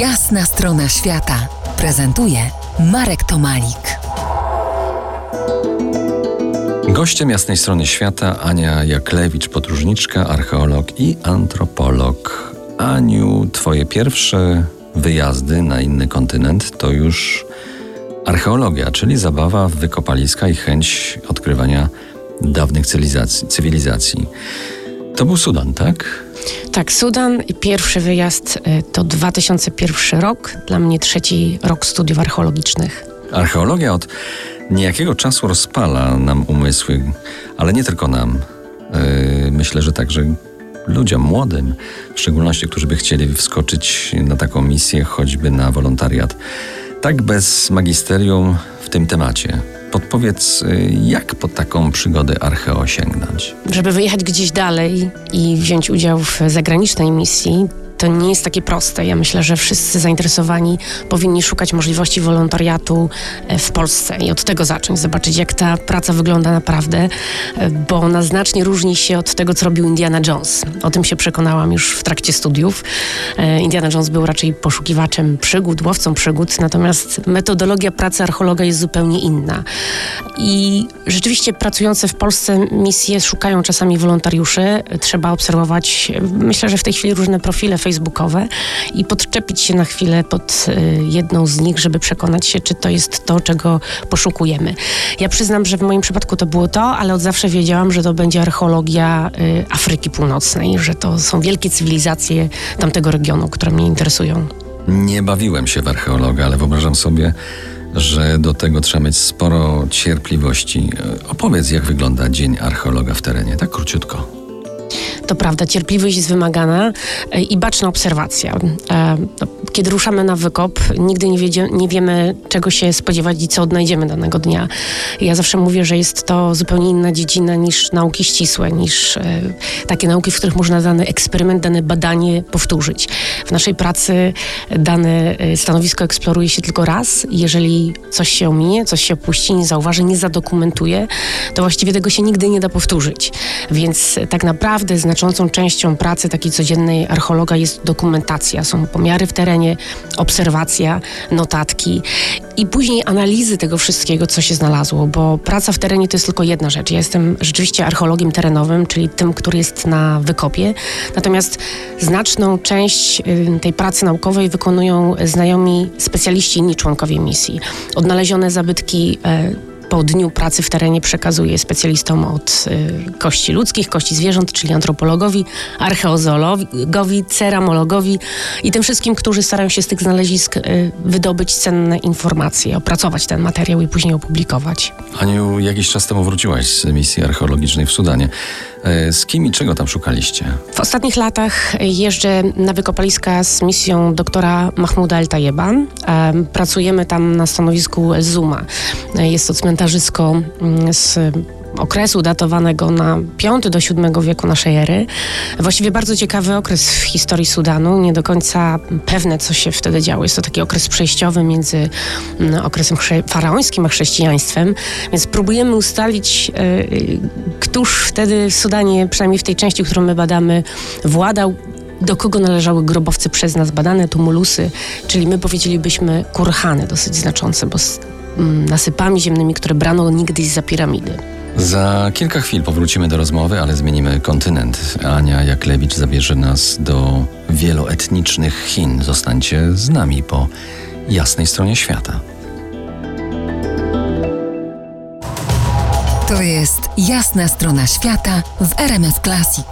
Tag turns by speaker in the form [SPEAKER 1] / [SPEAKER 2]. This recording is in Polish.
[SPEAKER 1] Jasna strona świata prezentuje Marek Tomalik.
[SPEAKER 2] Gościem jasnej strony świata Ania Jaklewicz, podróżniczka, archeolog i antropolog. Aniu, twoje pierwsze wyjazdy na inny kontynent to już archeologia, czyli zabawa w wykopaliska i chęć odkrywania dawnych cywilizacji. cywilizacji. To był Sudan, tak?
[SPEAKER 3] Tak, Sudan. Pierwszy wyjazd y, to 2001 rok, dla mnie trzeci rok studiów archeologicznych.
[SPEAKER 2] Archeologia od niejakiego czasu rozpala nam umysły, ale nie tylko nam. Yy, myślę, że także ludziom młodym, w szczególności, którzy by chcieli wskoczyć na taką misję, choćby na wolontariat. Tak bez magisterium w tym temacie. Podpowiedz, y, jak po taką przygodę archeo sięgnąć?
[SPEAKER 3] Żeby wyjechać gdzieś dalej i wziąć udział w zagranicznej misji, to nie jest takie proste. Ja myślę, że wszyscy zainteresowani powinni szukać możliwości wolontariatu e, w Polsce i od tego zacząć, zobaczyć jak ta praca wygląda naprawdę, e, bo ona znacznie różni się od tego, co robił Indiana Jones. O tym się przekonałam już w trakcie studiów. E, Indiana Jones był raczej poszukiwaczem przygód, łowcą przygód, natomiast metodologia pracy archeologa jest zupełnie inna. I rzeczywiście pracujące w Polsce misje szukają czasami wolontariuszy. Trzeba obserwować, myślę, że w tej chwili różne profile facebookowe i podczepić się na chwilę pod y, jedną z nich, żeby przekonać się, czy to jest to, czego poszukujemy. Ja przyznam, że w moim przypadku to było to, ale od zawsze wiedziałam, że to będzie archeologia y, Afryki Północnej, że to są wielkie cywilizacje tamtego regionu, które mnie interesują.
[SPEAKER 2] Nie bawiłem się w archeologa, ale wyobrażam sobie, że do tego trzeba mieć sporo cierpliwości. Opowiedz, jak wygląda dzień archeologa w terenie, tak króciutko.
[SPEAKER 3] To prawda, cierpliwość jest wymagana e, i baczna obserwacja. E, no, kiedy ruszamy na wykop, nigdy nie, wiedzie, nie wiemy, czego się spodziewać i co odnajdziemy danego dnia. Ja zawsze mówię, że jest to zupełnie inna dziedzina niż nauki ścisłe, niż e, takie nauki, w których można dany eksperyment, dane badanie powtórzyć. W naszej pracy dane stanowisko eksploruje się tylko raz. Jeżeli coś się ominie, coś się opuści, nie zauważy, nie zadokumentuje, to właściwie tego się nigdy nie da powtórzyć. Więc tak naprawdę znaczącą częścią pracy takiej codziennej archeologa jest dokumentacja. Są pomiary w terenie, obserwacja, notatki i później analizy tego wszystkiego, co się znalazło, bo praca w terenie to jest tylko jedna rzecz. Ja jestem rzeczywiście archeologiem terenowym, czyli tym, który jest na wykopie. Natomiast znaczną część y, tej pracy naukowej wykonują znajomi specjaliści, inni członkowie misji. Odnalezione zabytki y, po dniu pracy w terenie przekazuje specjalistom od y, kości ludzkich, kości zwierząt, czyli antropologowi, archeozoologowi, ceramologowi i tym wszystkim, którzy starają się z tych znalezisk y, wydobyć cenne informacje, opracować ten materiał i później opublikować.
[SPEAKER 2] Aniu, jakiś czas temu wróciłaś z misji archeologicznej w Sudanie. E, z kim i czego tam szukaliście?
[SPEAKER 3] W ostatnich latach jeżdżę na wykopaliska z misją doktora Mahmuda El-Tayeba. E, pracujemy tam na stanowisku Zuma. E, jest to cmentarzysko mm, z okresu datowanego na V do VII wieku naszej ery. Właściwie bardzo ciekawy okres w historii Sudanu. Nie do końca pewne, co się wtedy działo. Jest to taki okres przejściowy między mm, okresem faraońskim a chrześcijaństwem, więc próbujemy ustalić, yy, któż wtedy w Sudanie, przynajmniej w tej części, którą my badamy, władał do kogo należały grobowce przez nas badane, tumulusy, czyli my powiedzielibyśmy kurhany dosyć znaczące, bo nasypami ziemnymi, które brano niegdyś za piramidy.
[SPEAKER 2] Za kilka chwil powrócimy do rozmowy, ale zmienimy kontynent. Ania Jaklewicz zabierze nas do wieloetnicznych Chin. Zostańcie z nami po jasnej stronie świata.
[SPEAKER 1] To jest jasna strona świata w RMS Classic.